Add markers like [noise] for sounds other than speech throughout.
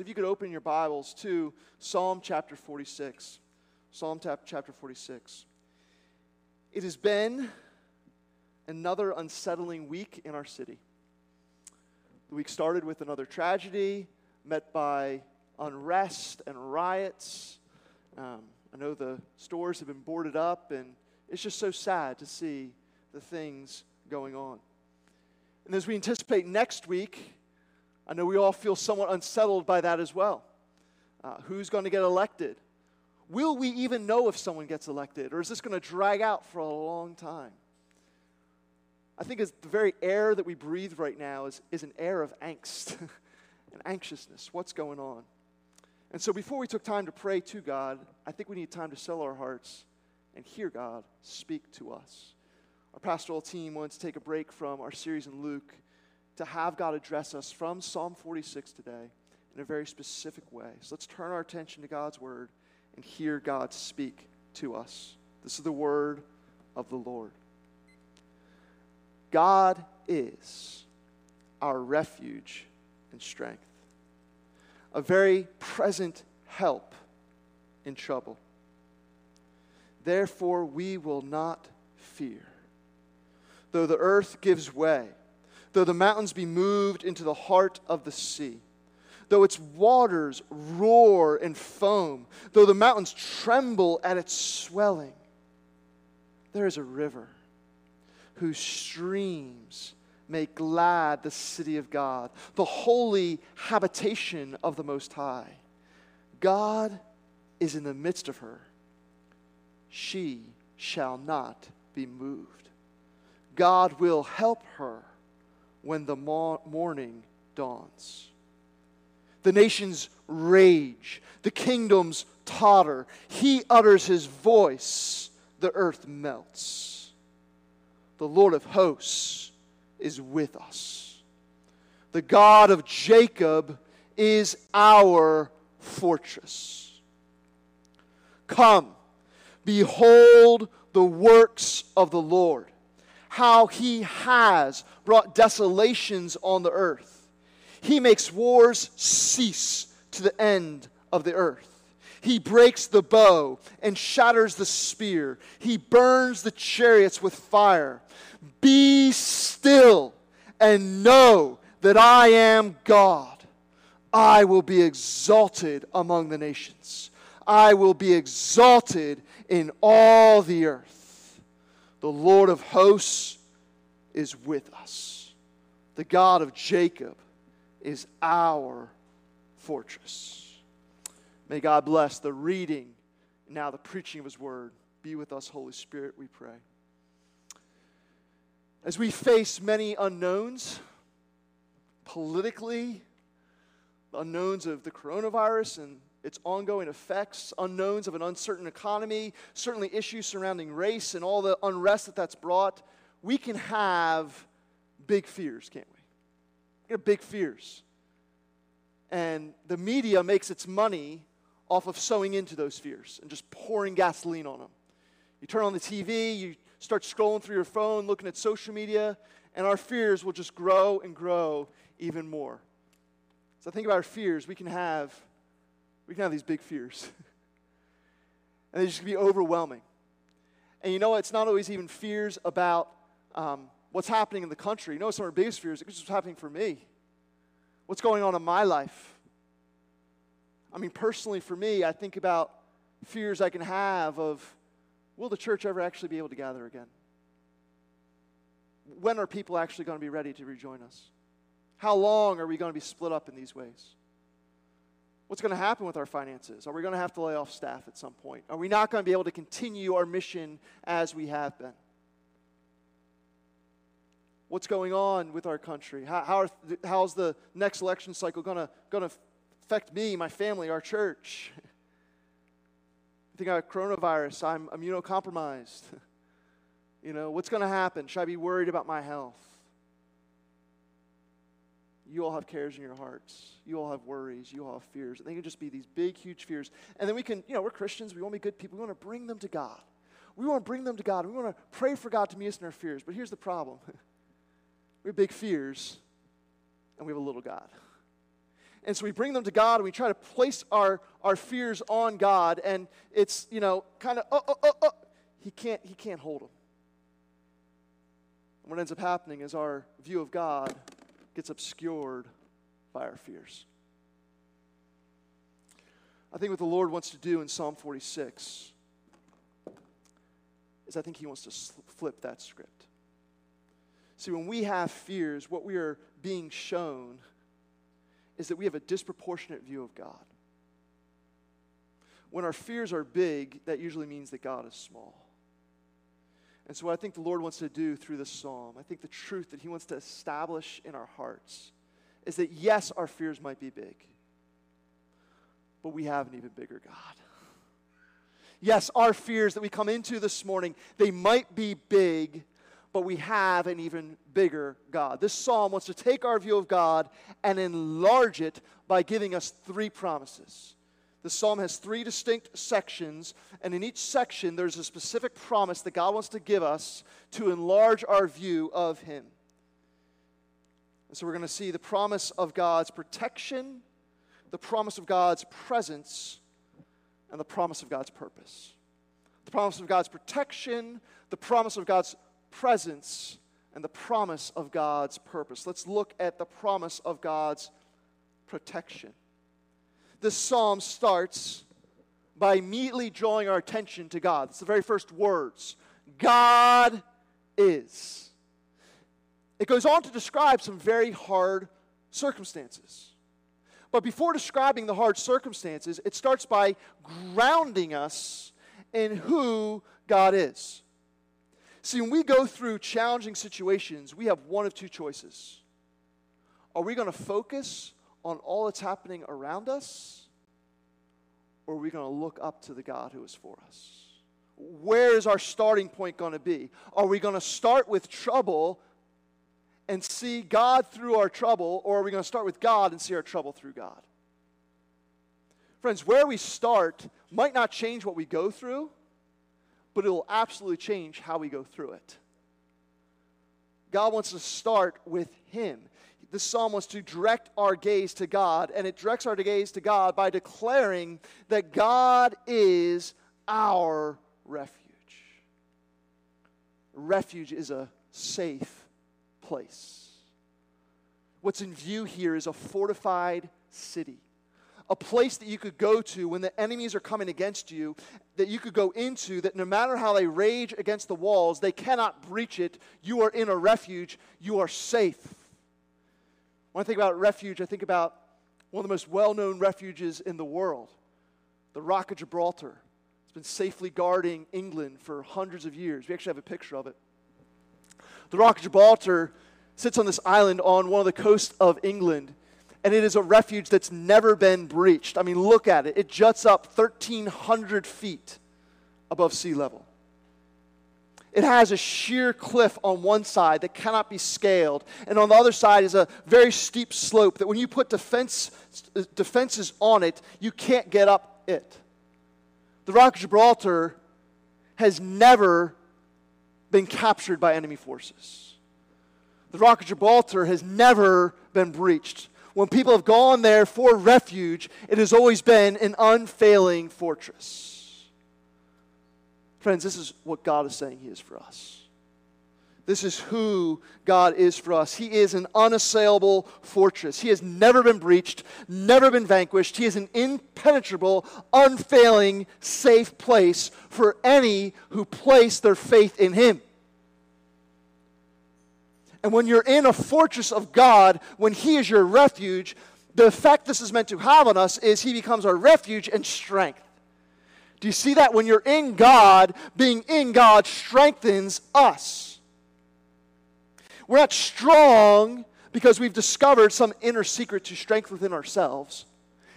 hearts, if you could open your Bibles to Psalm chapter 46. Psalm chapter 46. It has been another unsettling week in our city. The week started with another tragedy, met by unrest and riots. Um, I know the stores have been boarded up, and it's just so sad to see the things going on. And as we anticipate next week, I know we all feel somewhat unsettled by that as well. Uh, who's going to get elected? Will we even know if someone gets elected, or is this going to drag out for a long time? I think it's the very air that we breathe right now is, is an air of angst [laughs] and anxiousness. What's going on? And so before we took time to pray to God, I think we need time to sell our hearts and hear God speak to us. Our pastoral team wants to take a break from our series in Luke to have God address us from Psalm 46 today in a very specific way. So let's turn our attention to God's word and hear God speak to us. This is the word of the Lord. God is our refuge and strength, a very present help in trouble. Therefore, we will not fear. Though the earth gives way, though the mountains be moved into the heart of the sea, though its waters roar and foam, though the mountains tremble at its swelling, there is a river whose streams make glad the city of God, the holy habitation of the Most High. God is in the midst of her. She shall not be moved. God will help her when the morning dawns. The nations rage, the kingdoms totter. He utters his voice, the earth melts the Lord of hosts is with us. The God of Jacob is our fortress. Come, behold the works of the Lord, how he has brought desolations on the earth. He makes wars cease to the end of the earth. He breaks the bow and shatters the spear. He burns the chariots with fire. Be still and know that I am God. I will be exalted among the nations. I will be exalted in all the earth. The Lord of hosts is with us. The God of Jacob is our fortress. May God bless the reading and now the preaching of His word. Be with us, Holy Spirit, we pray. As we face many unknowns, politically, the unknowns of the coronavirus and its ongoing effects, unknowns of an uncertain economy, certainly issues surrounding race and all the unrest that that's brought, we can have big fears, can't we? We have big fears. And the media makes its money off of sowing into those fears and just pouring gasoline on them. You turn on the TV, you start scrolling through your phone, looking at social media, and our fears will just grow and grow even more. So think about our fears. We can have, we can have these big fears. [laughs] and they just can be overwhelming. And you know, it's not always even fears about um, what's happening in the country. You know, some of our biggest fears, it's just what's happening for me. What's going on in my life? I mean, personally, for me, I think about fears I can have of will the church ever actually be able to gather again? When are people actually going to be ready to rejoin us? How long are we going to be split up in these ways? What's going to happen with our finances? Are we going to have to lay off staff at some point? Are we not going to be able to continue our mission as we have been? What's going on with our country? How, how are, how's the next election cycle going to, affect me, my family, our church. I [laughs] think about coronavirus, I'm immunocompromised. [laughs] you know, what's going to happen? Should I be worried about my health? You all have cares in your hearts. You all have worries. You all have fears. And they can just be these big, huge fears. And then we can, you know, we're Christians. We want to be good people. We want to bring them to God. We want to bring them to God. We want to pray for God to meet us in our fears. But here's the problem [laughs] we have big fears, and we have a little God. And so we bring them to God and we try to place our, our fears on God. And it's, you know, kind of, oh, oh, oh, oh. He can't, he can't hold them. And what ends up happening is our view of God gets obscured by our fears. I think what the Lord wants to do in Psalm 46 is I think He wants to flip that script. See, when we have fears, what we are being shown is that we have a disproportionate view of God. When our fears are big, that usually means that God is small. And so, what I think the Lord wants to do through this psalm, I think the truth that He wants to establish in our hearts is that yes, our fears might be big, but we have an even bigger God. Yes, our fears that we come into this morning, they might be big, but we have an even bigger God. This psalm wants to take our view of God and enlarge it by giving us three promises. The psalm has three distinct sections, and in each section, there's a specific promise that God wants to give us to enlarge our view of Him. And so we're going to see the promise of God's protection, the promise of God's presence, and the promise of God's purpose. The promise of God's protection, the promise of God's presence and the promise of God's purpose. Let's look at the promise of God's protection. This psalm starts by immediately drawing our attention to God. It's the very first words God is. It goes on to describe some very hard circumstances. But before describing the hard circumstances, it starts by grounding us in who God is. See, when we go through challenging situations, we have one of two choices. Are we going to focus on all that's happening around us? Or are we going to look up to the God who is for us? Where is our starting point going to be? Are we going to start with trouble and see God through our trouble, or are we going to start with God and see our trouble through God? Friends, where we start might not change what we go through, but it will absolutely change how we go through it. God wants us to start with Him. This psalm was to direct our gaze to God, and it directs our gaze to God by declaring that God is our refuge. Refuge is a safe place. What's in view here is a fortified city a place that you could go to when the enemies are coming against you, that you could go into, that no matter how they rage against the walls, they cannot breach it. You are in a refuge, you are safe. When I think about refuge, I think about one of the most well known refuges in the world, the Rock of Gibraltar. It's been safely guarding England for hundreds of years. We actually have a picture of it. The Rock of Gibraltar sits on this island on one of the coasts of England and it is a refuge that's never been breached. I mean, look at it. It juts up 1,300 feet above sea level. It has a sheer cliff on one side that cannot be scaled, and on the other side is a very steep slope that when you put defense, defenses on it, you can't get up it. The Rock of Gibraltar has never been captured by enemy forces. The Rock of Gibraltar has never been breached when people have gone there for refuge, it has always been an unfailing fortress. Friends, this is what God is saying He is for us. This is who God is for us. He is an unassailable fortress. He has never been breached, never been vanquished. He is an impenetrable, unfailing, safe place for any who place their faith in Him. And when you're in a fortress of God, when He is your refuge, the effect this is meant to have on us is He becomes our refuge and strength. Do you see that? When you're in God, being in God strengthens us. We're not strong because we've discovered some inner secret to strength within ourselves.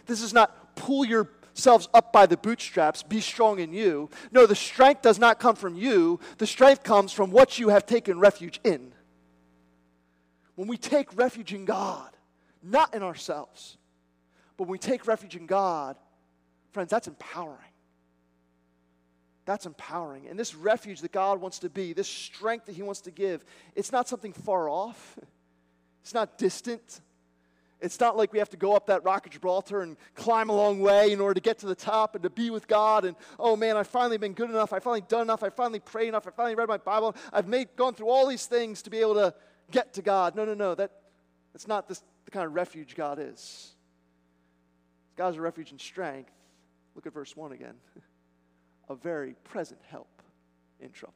This is not pull yourselves up by the bootstraps, be strong in you. No, the strength does not come from you, the strength comes from what you have taken refuge in when we take refuge in God, not in ourselves, but when we take refuge in God, friends, that's empowering. That's empowering. And this refuge that God wants to be, this strength that He wants to give, it's not something far off, it's not distant. It's not like we have to go up that rock of Gibraltar and climb a long way in order to get to the top and to be with God. And oh man, I've finally been good enough. I've finally done enough. I've finally prayed enough. I've finally read my Bible. I've made, gone through all these things to be able to get to God. No, no, no. That, that's not this, the kind of refuge God is. God's a refuge and strength. Look at verse 1 again. [laughs] a very present help in trouble.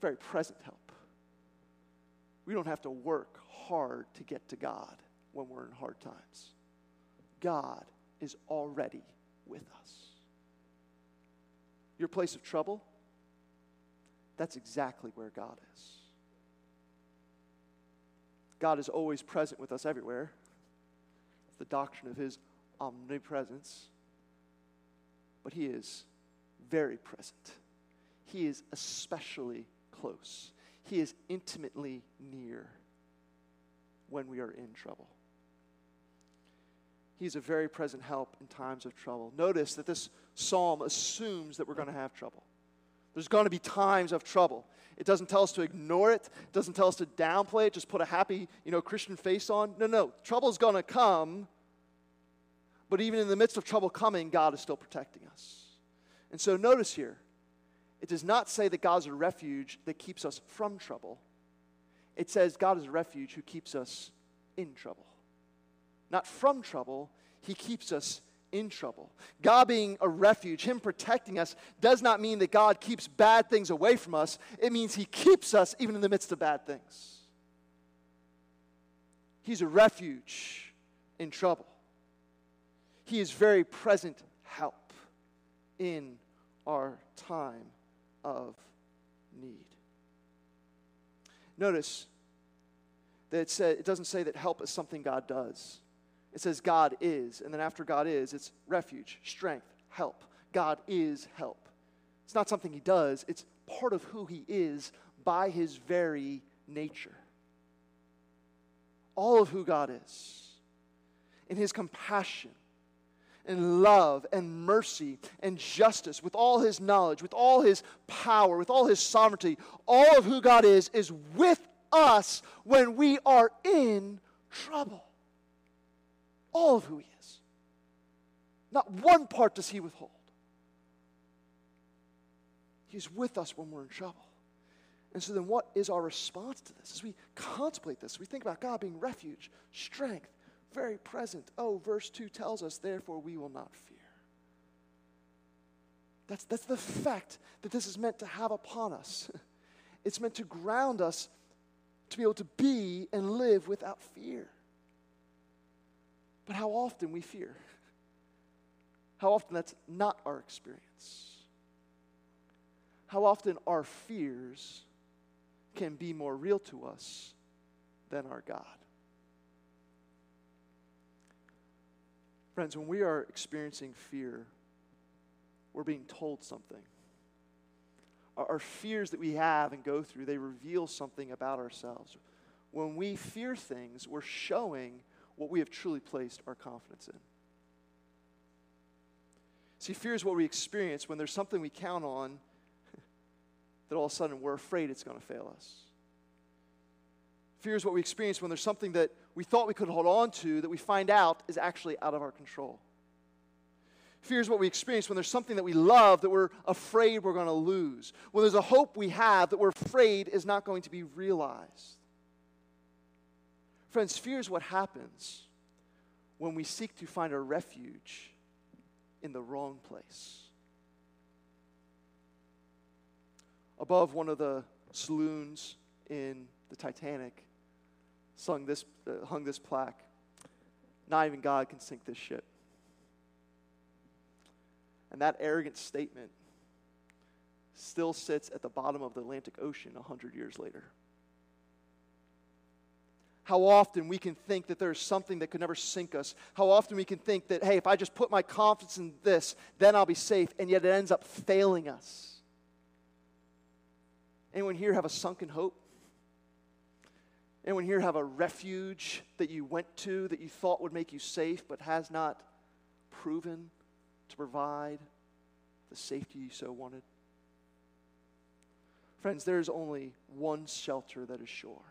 Very present help. We don't have to work hard to get to God when we're in hard times. God is already with us. Your place of trouble, that's exactly where God is. God is always present with us everywhere. It's the doctrine of His omnipresence. But He is very present, He is especially close. He is intimately near when we are in trouble. He's a very present help in times of trouble. Notice that this psalm assumes that we're going to have trouble. There's going to be times of trouble. It doesn't tell us to ignore it. It doesn't tell us to downplay it, just put a happy, you know, Christian face on. No, no. Trouble's going to come. But even in the midst of trouble coming, God is still protecting us. And so notice here, it does not say that God's a refuge that keeps us from trouble. It says God is a refuge who keeps us in trouble. Not from trouble, He keeps us in trouble. God being a refuge, Him protecting us, does not mean that God keeps bad things away from us. It means He keeps us even in the midst of bad things. He's a refuge in trouble. He is very present help in our time of need. Notice that it, said, it doesn't say that help is something God does. It says God is, and then after God is, it's refuge, strength, help. God is help. It's not something He does, it's part of who He is by His very nature. All of who God is. In His compassion, and love and mercy and justice, with all his knowledge, with all his power, with all his sovereignty, all of who God is, is with us when we are in trouble. All of who he is. Not one part does he withhold. He's with us when we're in trouble. And so then, what is our response to this? As we contemplate this, we think about God being refuge, strength, very present. Oh, verse 2 tells us, therefore we will not fear. That's, that's the effect that this is meant to have upon us. [laughs] It's meant to ground us to be able to be and live without fear. But how often we fear? [laughs] How often that's not our experience? How often our fears can be more real to us than our God? Friends, when we are experiencing fear, we're being told something. Our, our, fears that we have and go through, they reveal something about ourselves. When we fear things, we're showing what we have truly placed our confidence in. See, fear is what we experience when there's something we count on [laughs] that all of a sudden we're afraid it's going to fail us. Fear is what we experience when there's something that we thought we could hold on to that we find out is actually out of our control. Fear is what we experience when there's something that we love that we're afraid we're going to lose. When there's a hope we have that we're afraid is not going to be realized. Friends, fear is what happens when we seek to find a refuge in the wrong place. Above one of the saloons in the Titanic, sung this, uh, hung this plaque Not even God can sink this ship. And that arrogant statement still sits at the bottom of the Atlantic Ocean 100 years later. How often we can think that there's something that could never sink us. How often we can think that, hey, if I just put my confidence in this, then I'll be safe. And yet it ends up failing us. Anyone here have a sunken hope? Anyone here have a refuge that you went to that you thought would make you safe but has not proven to provide the safety you so wanted? Friends, there is only one shelter that is sure.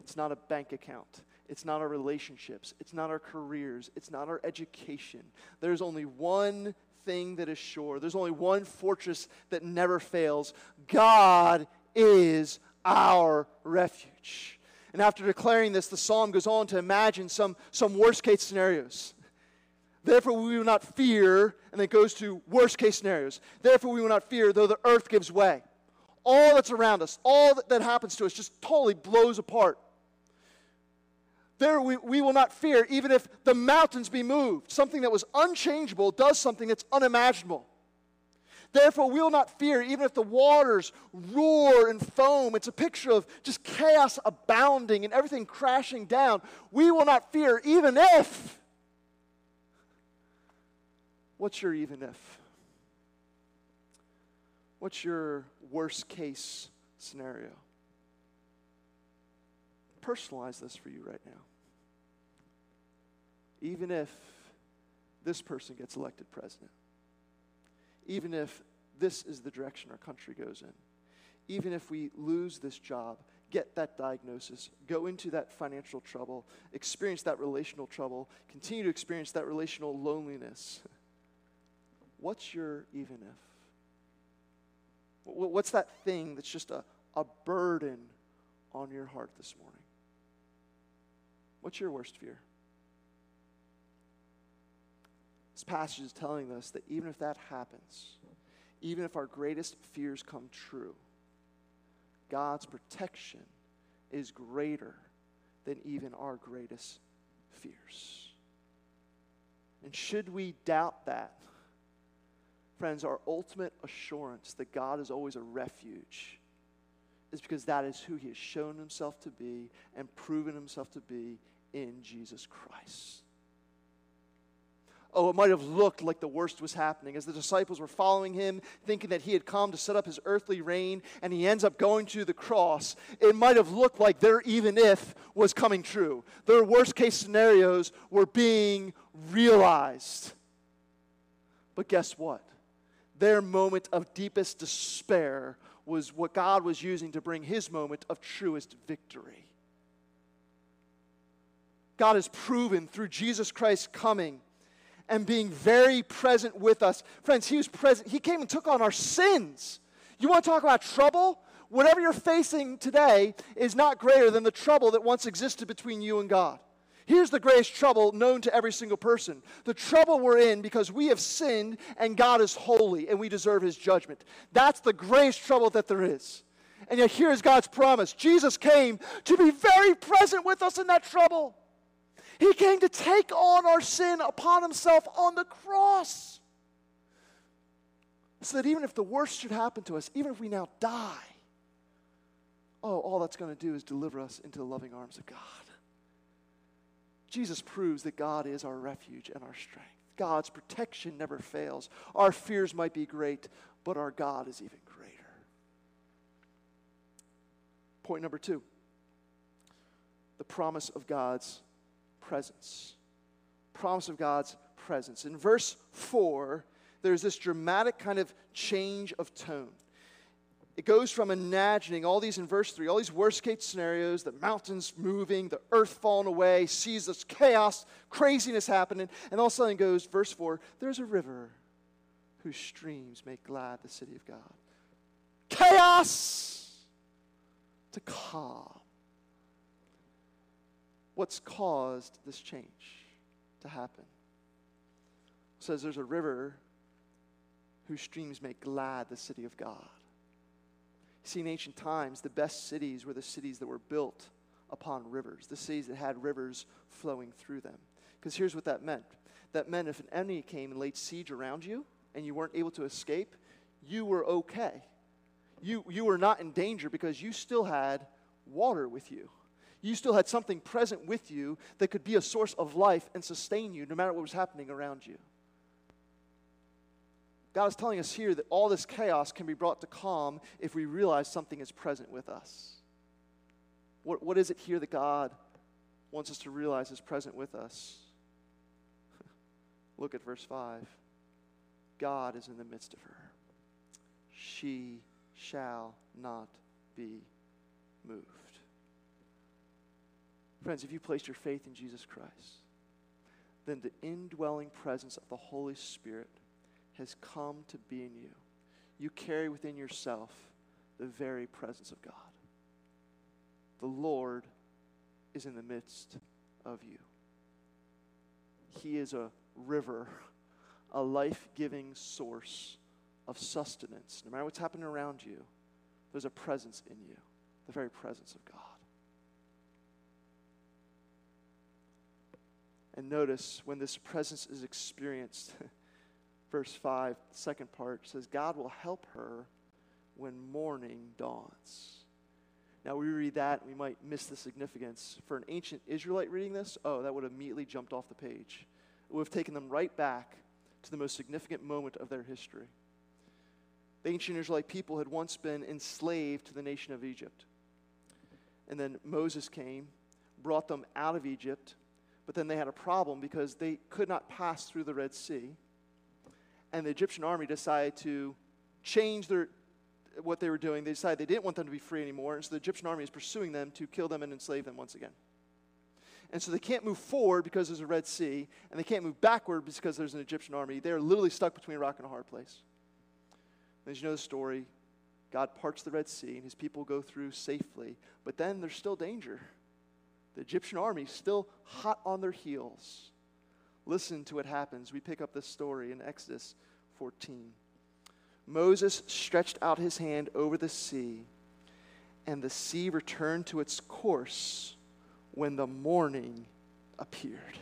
It's not a bank account. It's not our relationships. It's not our careers. It's not our education. There's only one thing that is sure. There's only one fortress that never fails. God is our refuge. And after declaring this, the psalm goes on to imagine some, some worst case scenarios. Therefore, we will not fear, and it goes to worst case scenarios. Therefore, we will not fear, though the earth gives way. All that's around us, all that, that happens to us, just totally blows apart. There we, we will not fear, even if the mountains be moved. Something that was unchangeable does something that's unimaginable. Therefore, we will not fear, even if the waters roar and foam. It's a picture of just chaos abounding and everything crashing down. We will not fear, even if. What's your even if? What's your worst case scenario? Personalize this for you right now. Even if this person gets elected president, even if this is the direction our country goes in, even if we lose this job, get that diagnosis, go into that financial trouble, experience that relational trouble, continue to experience that relational loneliness. [laughs] What's your even if? What's that thing that's just a, a burden on your heart this morning? What's your worst fear? This passage is telling us that even if that happens, even if our greatest fears come true, God's protection is greater than even our greatest fears. And should we doubt that, friends, our ultimate assurance that God is always a refuge is because that is who He has shown Himself to be and proven Himself to be in Jesus Christ oh, it might have looked like the worst was happening as the disciples were following him, thinking that he had come to set up his earthly reign, and he ends up going to the cross. It might have looked like their even if was coming true. Their worst case scenarios were being realized. But guess what? Their moment of deepest despair was what God was using to bring his moment of truest victory. God has proven through Jesus Christ's coming and being very present with us. Friends, He was present. He came and took on our sins. You want to talk about trouble? Whatever you're facing today is not greater than the trouble that once existed between you and God. Here's the greatest trouble known to every single person the trouble we're in because we have sinned and God is holy and we deserve His judgment. That's the greatest trouble that there is. And yet, here is God's promise Jesus came to be very present with us in that trouble. He came to take on our sin upon himself on the cross. So that even if the worst should happen to us, even if we now die, oh, all that's going to do is deliver us into the loving arms of God. Jesus proves that God is our refuge and our strength. God's protection never fails. Our fears might be great, but our God is even greater. Point number two the promise of God's presence. Promise of God's presence. In verse 4, there's this dramatic kind of change of tone. It goes from imagining all these in verse 3, all these worst case scenarios, the mountains moving, the earth falling away, sees this chaos, craziness happening, and all of a sudden goes, verse 4, there's a river whose streams make glad the city of God. Chaos to calm what's caused this change to happen. It says there's a river whose streams make glad the city of God. See, in ancient times, the best cities were the cities that were built upon rivers, the cities that had rivers flowing through them. Because here's what that meant that meant if an enemy came and laid siege around you and you weren't able to escape, you were okay. You, you were not in danger because you still had water with you you still had something present with you that could be a source of life and sustain you no matter what was happening around you. God is telling us here that all this chaos can be brought to calm if we realize something is present with us. What, what is it here that God wants us to realize is present with us? [laughs] Look at verse 5. God is in the midst of her. She shall not be moved. Friends, if you placed your faith in Jesus Christ, then the indwelling presence of the Holy Spirit has come to be in you. You carry within yourself the very presence of God. The Lord is in the midst of you. He is a river, a life giving source of sustenance. No matter what's happening around you, there's a presence in you, the very presence of God. And notice when this presence is experienced, [laughs] verse 5, second part says, God will help her when morning dawns. Now, we read that, we might miss the significance. For an ancient Israelite reading this, oh, that would have immediately jumped off the page. It would have taken them right back to the most significant moment of their history. The ancient Israelite people had once been enslaved to the nation of Egypt. And then Moses came, brought them out of Egypt, but then they had a problem because they could not pass through the Red Sea. And the Egyptian army decided to change their, what they were doing. They decided they didn't want them to be free anymore. And so the Egyptian army is pursuing them to kill them and enslave them once again. And so they can't move forward because there's a Red Sea, and they can't move backward because there's an Egyptian army. They're literally stuck between a rock and a hard place. As you know the story, God parts the Red Sea and his people go through safely, but then there's still danger. The Egyptian army still hot on their heels. Listen to what happens. We pick up this story in Exodus 14. Moses stretched out his hand over the sea, and the sea returned to its course when the morning appeared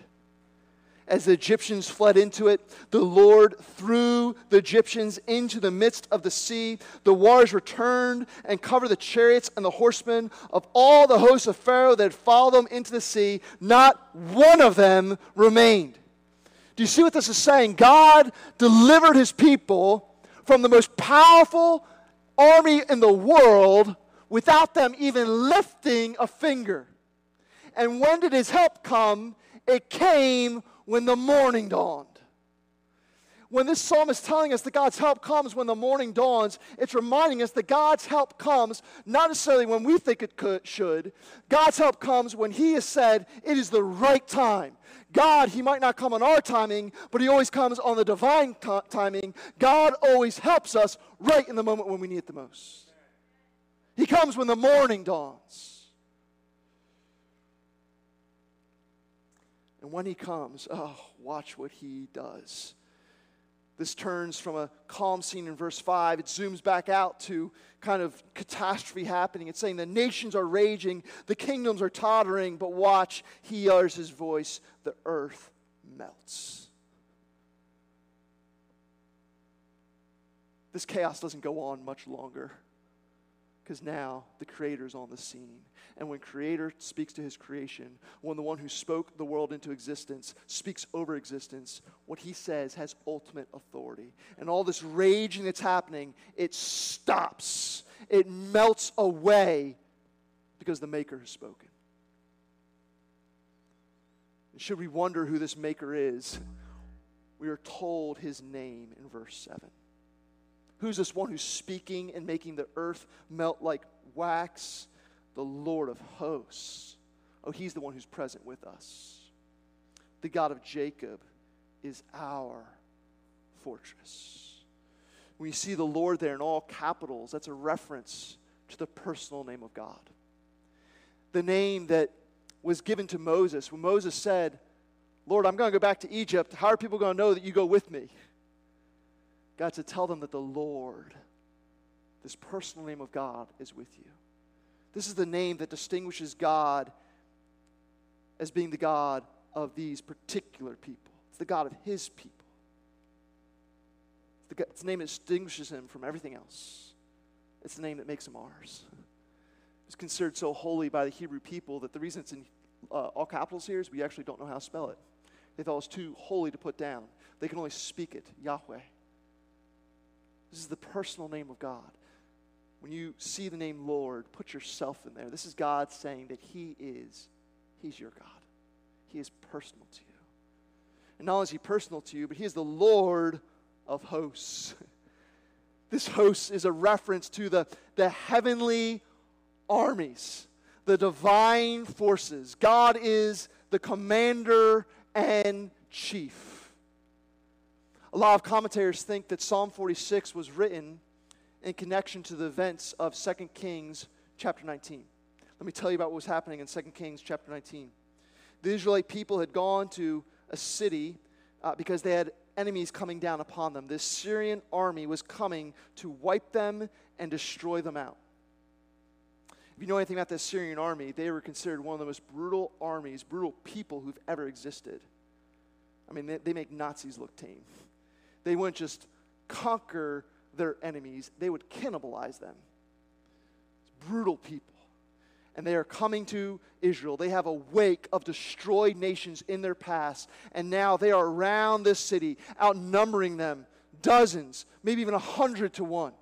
as the Egyptians fled into it. The Lord threw the Egyptians into the midst of the sea. The waters returned and covered the chariots and the horsemen of all the hosts of Pharaoh that had followed them into the sea. Not one of them remained. Do you see what this is saying? God delivered his people from the most powerful army in the world without them even lifting a finger. And when did his help come? It came when the morning dawned. When this psalm is telling us that God's help comes when the morning dawns, it's reminding us that God's help comes not necessarily when we think it could, should. God's help comes when He has said it is the right time. God, He might not come on our timing, but He always comes on the divine t- timing. God always helps us right in the moment when we need it the most. He comes when the morning dawns. And when he comes, oh, watch what he does. This turns from a calm scene in verse 5, it zooms back out to kind of catastrophe happening. It's saying the nations are raging, the kingdoms are tottering, but watch, he utters his voice, the earth melts. This chaos doesn't go on much longer because now the Creator's on the scene. And when Creator speaks to his creation, when the one who spoke the world into existence speaks over existence, what he says has ultimate authority. And all this raging that's happening, it stops, it melts away because the Maker has spoken. And should we wonder who this Maker is, we are told his name in verse 7. Who's this one who's speaking and making the earth melt like wax? The Lord of hosts. Oh, he's the one who's present with us. The God of Jacob is our fortress. When you see the Lord there in all capitals, that's a reference to the personal name of God. The name that was given to Moses when Moses said, Lord, I'm going to go back to Egypt. How are people going to know that you go with me? God, to tell them that the Lord, this personal name of God, is with you. This is the name that distinguishes God as being the God of these particular people. It's the God of His people. It's the, it's the name that distinguishes Him from everything else. It's the name that makes Him ours. It's considered so holy by the Hebrew people that the reason it's in uh, all capitals here is we actually don't know how to spell it. They thought it was too holy to put down. They can only speak it, Yahweh. This is the personal name of God. When you see the name Lord, put yourself in there. This is God saying that He is, He's your God. He is personal to you. And not only is He personal to you, but He is the Lord of hosts. [laughs] this host is a reference to the, the heavenly armies, the divine forces. God is the commander and chief. A lot of commentators think that Psalm 46 was written in connection to the events of 2 Kings chapter 19. Let me tell you about what was happening in 2 Kings chapter 19. The Israelite people had gone to a city uh, because they had enemies coming down upon them. This Assyrian army was coming to wipe them and destroy them out. If you know anything about the Assyrian army, they were considered one of the most brutal armies, brutal people who've ever existed. I mean, they, they make Nazis look tame. They wouldn't just conquer their enemies, they would cannibalize them. It's brutal people and they are coming to Israel. They have a wake of destroyed nations in their past, and now they are around this city, outnumbering them dozens, maybe even a hundred to one.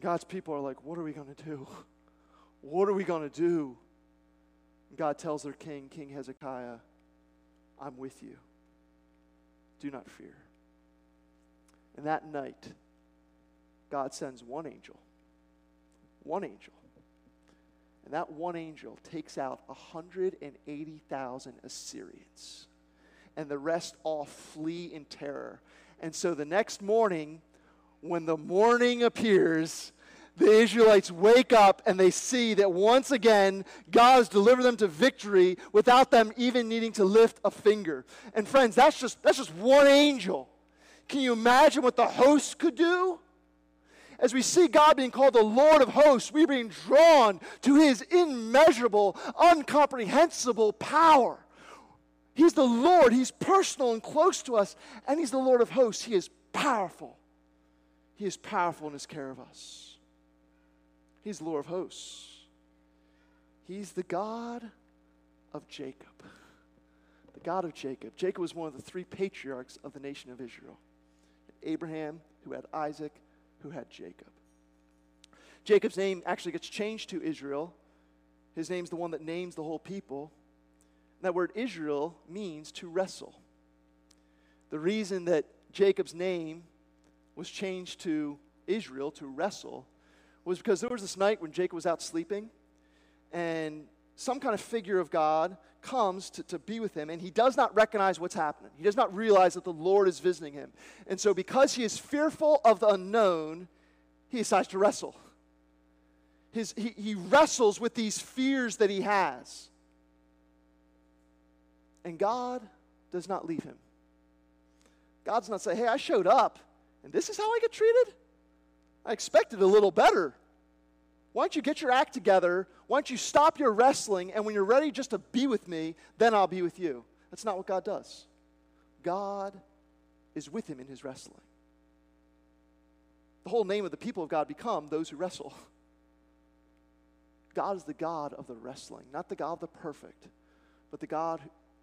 God's people are like, What are we going to do? What are we going to do? God tells their king, King Hezekiah, I'm with you. Do not fear. And that night, God sends one angel, one angel and that one angel takes out 180,000 Assyrians. And the rest all flee in terror. And so the next morning, when the morning appears, the Israelites wake up and they see that once again, God has delivered them to victory without them even needing to lift a finger. And friends, that's just, that's just one angel. Can you imagine what the host could do? as we see God being called the Lord of hosts, we're being drawn to his immeasurable, uncomprehensible power. He's the Lord, he's personal and close to us, and he's the Lord of hosts. He is powerful. He is powerful in his care of us. He's the Lord of hosts. He's the God of Jacob. The God of Jacob. Jacob was one of the three patriarchs of the nation of Israel Abraham, who had Isaac, who had Jacob. Jacob's name actually gets changed to Israel. His name's the one that names the whole people. that word Israel means to wrestle. The reason that Jacob's name was changed to Israel, to wrestle, was because there was this night when Jacob was out sleeping, and some kind of figure of God comes to, to be with him, and he does not recognize what's happening. He does not realize that the Lord is visiting him. And so, because he is fearful of the unknown, he decides to wrestle. His, he, he wrestles with these fears that he has. And God does not leave him. God's not saying, hey, I showed up, and this is how I get treated? I expected a little better. Why don't you get your act together? Why don't you stop your wrestling? And when you're ready just to be with me, then I'll be with you. That's not what God does. God is with him in his wrestling. The whole name of the people of God become those who wrestle. God is the God of the wrestling, not the God of the perfect, but the God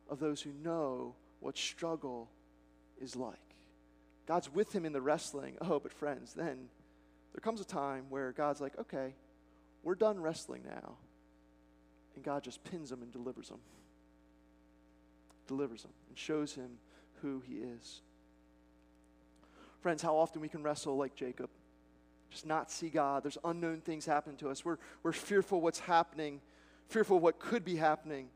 of those who know what struggle is like. God's with him in the wrestling. Oh, but friends, then there comes a time where God's like, okay, we're done wrestling now. And God just pins him and delivers him. Delivers him and shows him who he is. Friends, how often we can wrestle like Jacob, just not see God. There's unknown things happening to us. We're, we're fearful what's happening, fearful what could be happening.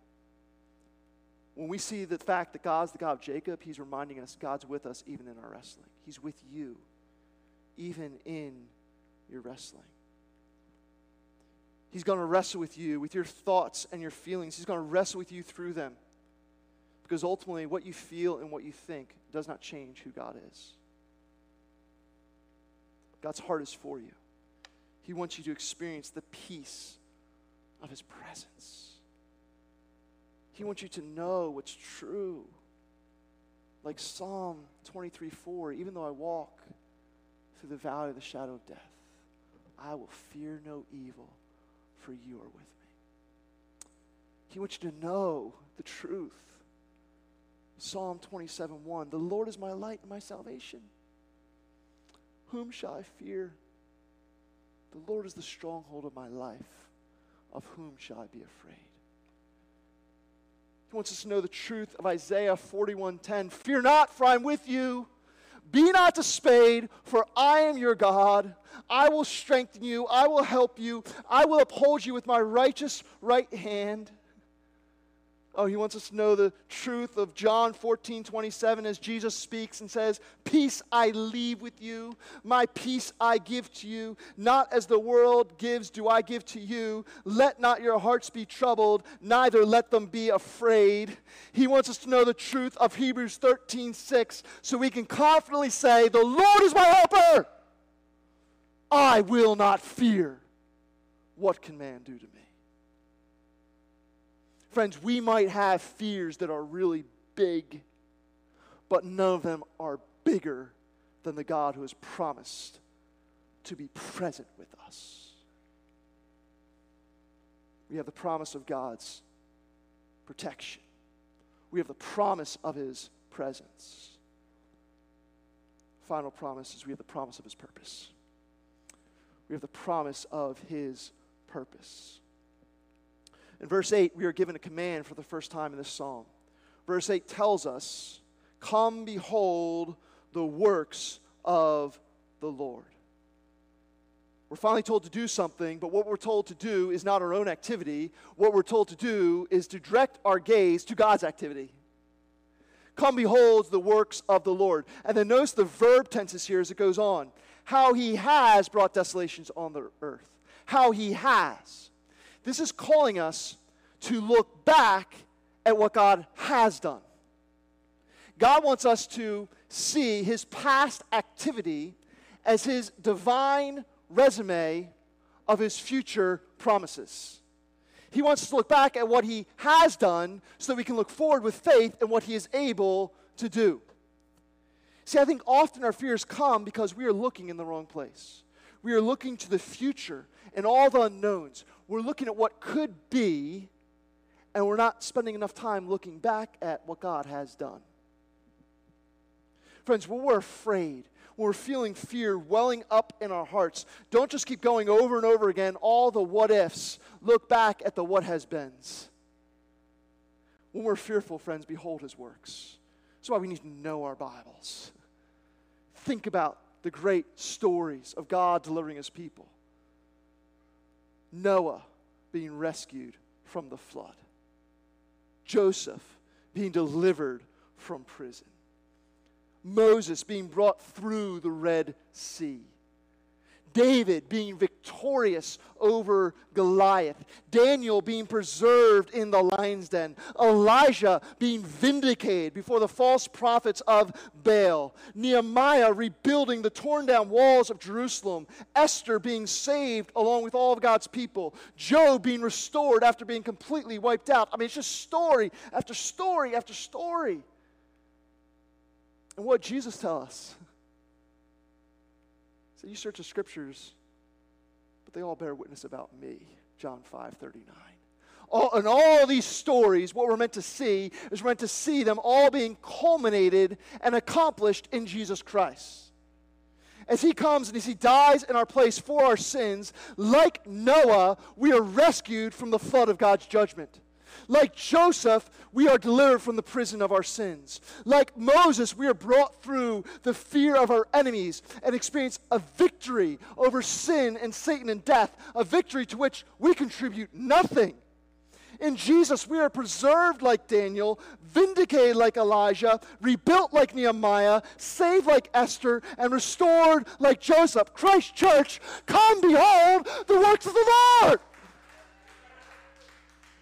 When we see the fact that God's the God of Jacob, He's reminding us God's with us even in our wrestling. He's with you, even in your wrestling. He's going to wrestle with you, with your thoughts and your feelings. He's going to wrestle with you through them. Because ultimately, what you feel and what you think does not change who God is. God's heart is for you. He wants you to experience the peace of His presence. He wants you to know what's true. Like Psalm 23 4, even though I walk through the valley of the shadow of death, I will fear no evil for you are with me. He wants you to know the truth. Psalm 27 1 The Lord is my light and my salvation. Whom shall I fear? The Lord is the stronghold of my life. Of whom shall I be afraid? He wants us to know the truth of Isaiah 41:10. Fear not, for I am with you. Be not dismayed, for I am your God. I will strengthen you. I will help you. I will uphold you with my righteous right hand. Oh, he wants us to know the truth of John 14, 27 as Jesus speaks and says, Peace I leave with you, my peace I give to you. Not as the world gives, do I give to you. Let not your hearts be troubled, neither let them be afraid. He wants us to know the truth of Hebrews 13, 6, so we can confidently say, The Lord is my helper. I will not fear. What can man do to me? Friends, we might have fears that are really big, but none of them are bigger than the God who has promised to be present with us. We have the promise of God's protection, we have the promise of His presence. Final promise is we have the promise of His purpose. We have the promise of His purpose. In verse 8, we are given a command for the first time in this psalm. Verse 8 tells us, Come behold the works of the Lord. We're finally told to do something, but what we're told to do is not our own activity. What we're told to do is to direct our gaze to God's activity. Come behold the works of the Lord. And then notice the verb tenses here as it goes on. How he has brought desolations on the earth. How he has. This is calling us to look back at what God has done. God wants us to see his past activity as his divine resume of his future promises. He wants us to look back at what he has done so that we can look forward with faith in what he is able to do. See, I think often our fears come because we are looking in the wrong place. We are looking to the future and all the unknowns. We're looking at what could be, and we're not spending enough time looking back at what God has done. Friends, when we're afraid, when we're feeling fear welling up in our hearts, don't just keep going over and over again all the what ifs. Look back at the what has beens. When we're fearful, friends, behold his works. That's why we need to know our Bibles. Think about the great stories of God delivering his people. Noah being rescued from the flood, Joseph being delivered from prison, Moses being brought through the Red Sea. David being victorious over Goliath, Daniel being preserved in the lion's den, Elijah being vindicated before the false prophets of Baal, Nehemiah rebuilding the torn down walls of Jerusalem, Esther being saved along with all of God's people, Job being restored after being completely wiped out. I mean, it's just story after story after story. And what Jesus tell us? So you search the scriptures, but they all bear witness about me. John 5 39. All, and all these stories, what we're meant to see is we're meant to see them all being culminated and accomplished in Jesus Christ. As he comes and as he dies in our place for our sins, like Noah, we are rescued from the flood of God's judgment. Like Joseph, we are delivered from the prison of our sins. Like Moses, we are brought through the fear of our enemies and experience a victory over sin and Satan and death, a victory to which we contribute nothing. In Jesus, we are preserved like Daniel, vindicated like Elijah, rebuilt like Nehemiah, saved like Esther, and restored like Joseph. Christ Church, come behold the works of the Lord.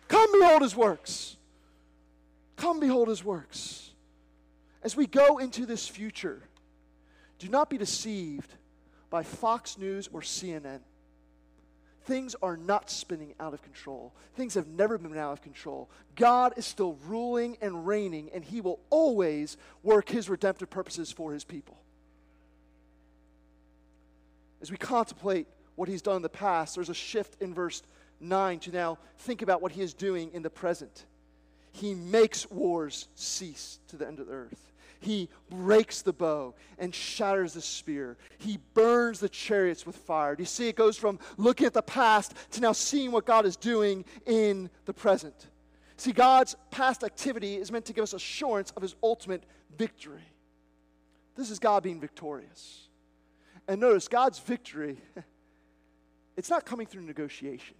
Come behold his works. Come behold his works. As we go into this future, do not be deceived by Fox News or CNN. Things are not spinning out of control. Things have never been out of control. God is still ruling and reigning, and He will always work His redemptive purposes for His people. As we contemplate what He's done in the past, there's a shift in verse 9 to now think about what he is doing in the present. He makes wars cease to the end of the earth. He breaks the bow and shatters the spear. He burns the chariots with fire. Do you see? It goes from looking at the past to now seeing what God is doing in the present. See, God's past activity is meant to give us assurance of his ultimate victory. This is God being victorious. And notice, God's victory, [laughs] it's not coming through negotiation.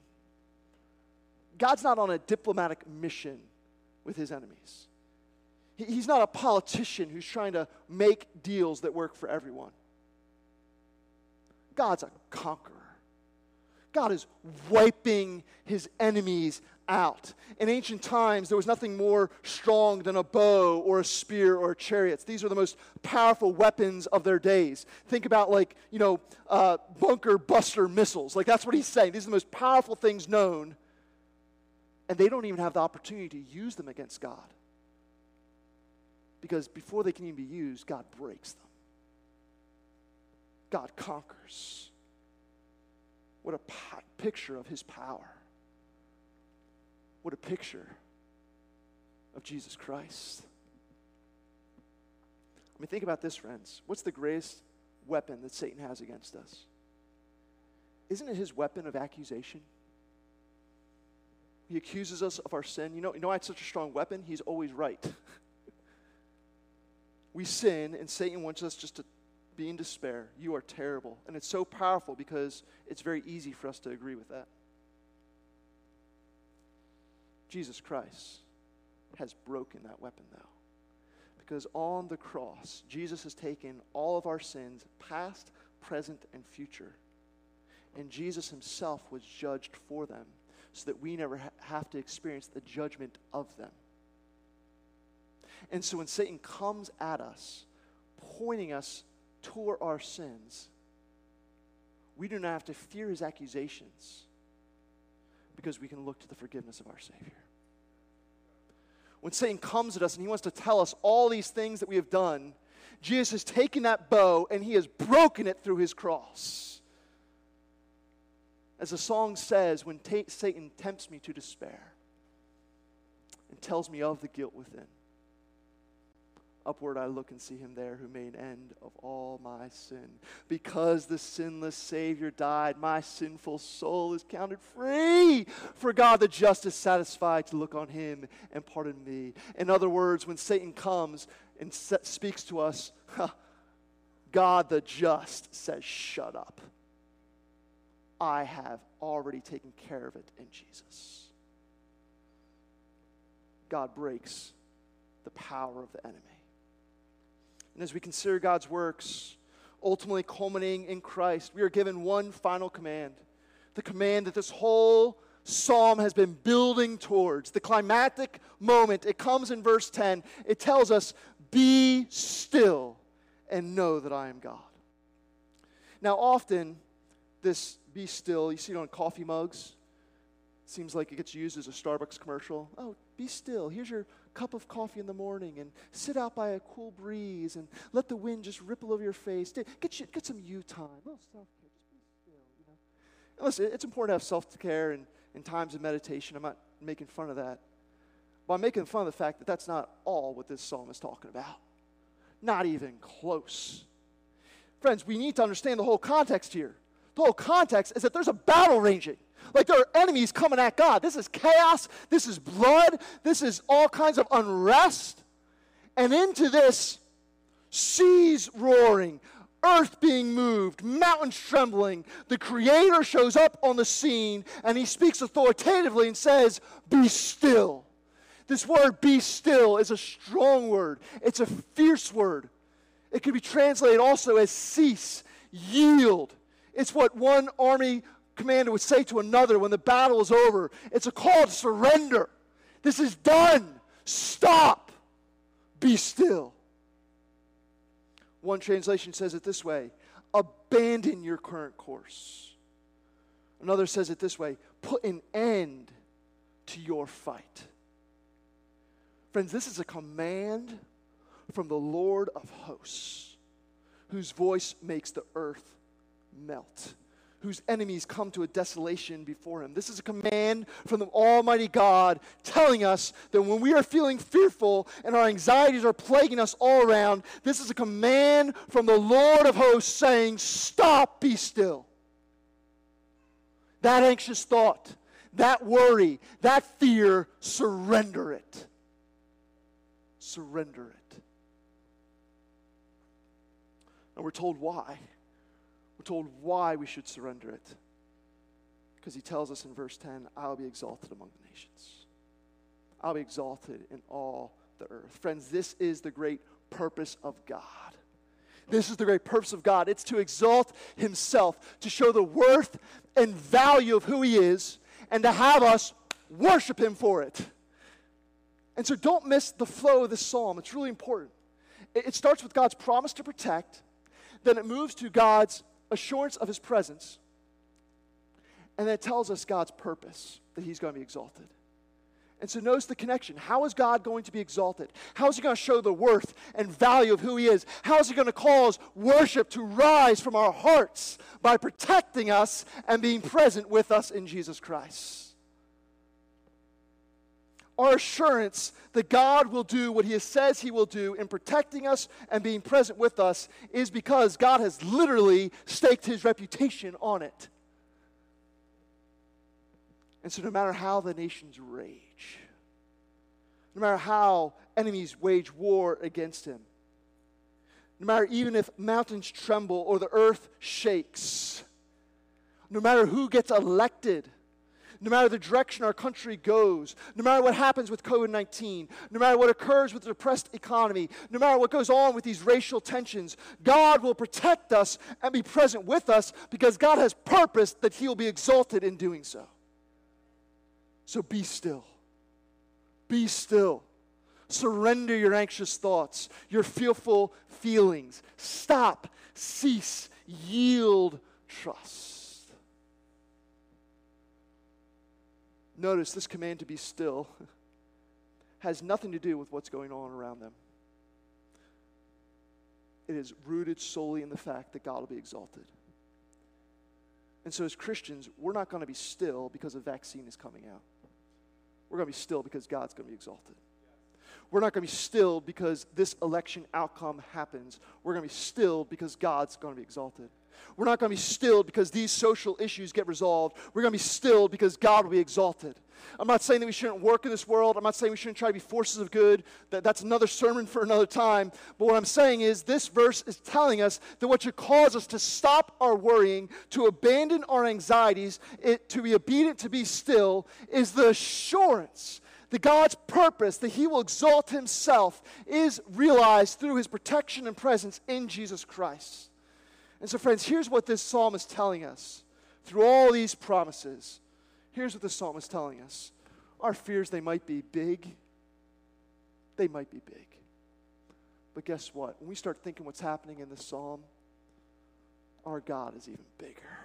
God's not on a diplomatic mission with his enemies. He's not a politician who's trying to make deals that work for everyone. God's a conqueror. God is wiping his enemies out. In ancient times, there was nothing more strong than a bow or a spear or chariots. These are the most powerful weapons of their days. Think about, like, you know, uh, bunker buster missiles. Like, that's what he's saying. These are the most powerful things known. And they don't even have the opportunity to use them against God. Because before they can even be used, God breaks them. God conquers. What a picture of his power. What a picture of Jesus Christ. I mean, think about this, friends. What's the greatest weapon that Satan has against us? Isn't it his weapon of accusation? He accuses us of our sin. You know, you know why it's such a strong weapon? He's always right. [laughs] we sin, and Satan wants us just to be in despair. You are terrible. And it's so powerful because it's very easy for us to agree with that. Jesus Christ has broken that weapon, though. Because on the cross, Jesus has taken all of our sins, past, present, and future. And Jesus himself was judged for them so that we never ha- have to experience the judgment of them. And so when Satan comes at us, pointing us toward our sins, we do not have to fear his accusations because we can look to the forgiveness of our Savior. When Satan comes at us and he wants to tell us all these things that we have done, Jesus has taken that bow and he has broken it through his cross. As the song says, when t- Satan tempts me to despair and tells me of the guilt within, Upward I look and see him there who made an end of all my sin. Because the sinless Savior died, my sinful soul is counted free. For God the just is satisfied to look on him and pardon me. In other words, when Satan comes and speaks to us, [laughs] God the just says, Shut up. I have already taken care of it in Jesus. God breaks the power of the enemy. And as we consider God's works, ultimately culminating in Christ, we are given one final command the command that this whole psalm has been building towards. The climactic moment, it comes in verse 10. It tells us, Be still and know that I am God. Now, often, this be still, you see it on coffee mugs. Seems like it gets used as a Starbucks commercial. Oh, be still. Here's your cup of coffee in the morning and sit out by a cool breeze and let the wind just ripple over your face. Get, you, get some you time. Oh, Little self care. Just be still, you know. And listen, it's important to have self care and, and times of meditation. I'm not making fun of that. But I'm making fun of the fact that that's not all what this psalm is talking about. Not even close. Friends, we need to understand the whole context here. The whole context is that there's a battle raging. Like there are enemies coming at God. This is chaos. This is blood. This is all kinds of unrest. And into this, seas roaring, earth being moved, mountains trembling. The Creator shows up on the scene and he speaks authoritatively and says, Be still. This word, be still, is a strong word, it's a fierce word. It could be translated also as cease, yield. It's what one army commander would say to another when the battle is over. It's a call to surrender. This is done. Stop. Be still. One translation says it this way abandon your current course. Another says it this way put an end to your fight. Friends, this is a command from the Lord of hosts, whose voice makes the earth melt whose enemies come to a desolation before him. This is a command from the Almighty God telling us that when we are feeling fearful and our anxieties are plaguing us all around, this is a command from the Lord of hosts saying, Stop, be still. That anxious thought, that worry, that fear, surrender it. Surrender it. And we're told why. We're told why we should surrender it. Because he tells us in verse 10 I'll be exalted among the nations, I'll be exalted in all the earth. Friends, this is the great purpose of God. This is the great purpose of God. It's to exalt Himself, to show the worth and value of who He is, and to have us worship Him for it. And so don't miss the flow of this psalm. It's really important. It starts with God's promise to protect, then it moves to God's assurance of His presence, and then it tells us God's purpose that He's going to be exalted. And so notice the connection. How is God going to be exalted? How is He going to show the worth and value of who He is? How is He going to cause worship to rise from our hearts by protecting us and being present with us in Jesus Christ? Our assurance that God will do what He says He will do in protecting us and being present with us is because God has literally staked His reputation on it. And so, no matter how the nations rage, no matter how enemies wage war against him, no matter even if mountains tremble or the earth shakes, no matter who gets elected, no matter the direction our country goes, no matter what happens with COVID 19, no matter what occurs with the depressed economy, no matter what goes on with these racial tensions, God will protect us and be present with us because God has purposed that He will be exalted in doing so. So be still. Be still. Surrender your anxious thoughts, your fearful feelings. Stop, cease, yield, trust. Notice this command to be still [laughs] has nothing to do with what's going on around them. It is rooted solely in the fact that God will be exalted. And so, as Christians, we're not going to be still because a vaccine is coming out. We're going to be still because God's going to be exalted. We're not going to be still because this election outcome happens. We're going to be still because God's going to be exalted. We're not going to be stilled because these social issues get resolved. We're going to be stilled because God will be exalted. I'm not saying that we shouldn't work in this world. I'm not saying we shouldn't try to be forces of good. That, that's another sermon for another time. But what I'm saying is this verse is telling us that what should cause us to stop our worrying, to abandon our anxieties, it, to be obedient, to be still, is the assurance that God's purpose, that He will exalt Himself, is realized through His protection and presence in Jesus Christ. And so, friends, here's what this psalm is telling us through all these promises Here's what the psalm is telling us our fears, they might be big. They might be big. But guess what? When we start thinking what's happening in this psalm, our God is even bigger.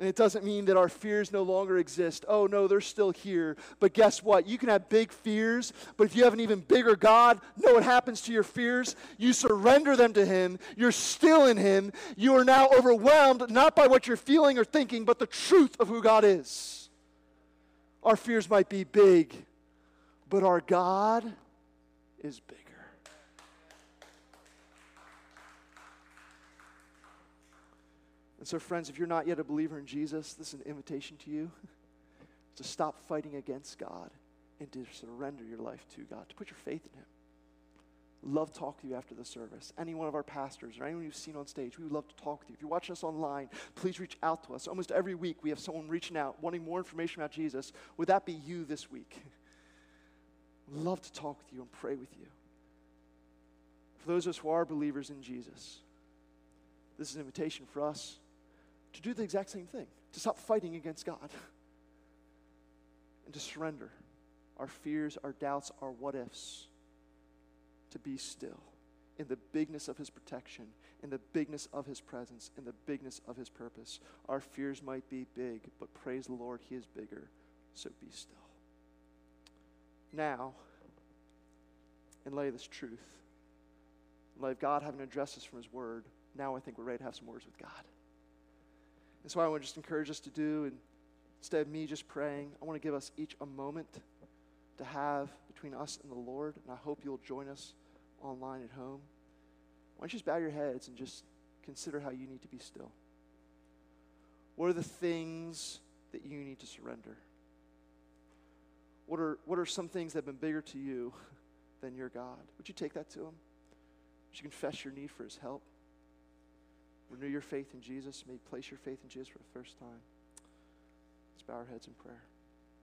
And it doesn't mean that our fears no longer exist. Oh, no, they're still here. But guess what? You can have big fears, but if you have an even bigger God, know what happens to your fears? You surrender them to Him. You're still in Him. You are now overwhelmed not by what you're feeling or thinking, but the truth of who God is. Our fears might be big, but our God is big. And so, friends, if you're not yet a believer in Jesus, this is an invitation to you [laughs] to stop fighting against God and to surrender your life to God, to put your faith in Him. Love to talk to you after the service. Any one of our pastors or anyone you've seen on stage, we would love to talk with you. If you're watching us online, please reach out to us. Almost every week, we have someone reaching out, wanting more information about Jesus. Would that be you this week? [laughs] love to talk with you and pray with you. For those of us who are believers in Jesus, this is an invitation for us to do the exact same thing, to stop fighting against God, [laughs] and to surrender our fears, our doubts, our what ifs, to be still in the bigness of His protection, in the bigness of His presence, in the bigness of His purpose. Our fears might be big, but praise the Lord, He is bigger, so be still. Now, in light of this truth, in light of God having addressed us from His Word, now I think we're ready to have some words with God. And so I want to just encourage us to do, and instead of me just praying, I want to give us each a moment to have between us and the Lord. And I hope you'll join us online at home. Why don't you just bow your heads and just consider how you need to be still? What are the things that you need to surrender? What are, what are some things that have been bigger to you [laughs] than your God? Would you take that to Him? Would you confess your need for His help? Renew your faith in Jesus. Maybe place your faith in Jesus for the first time. Let's bow our heads in prayer.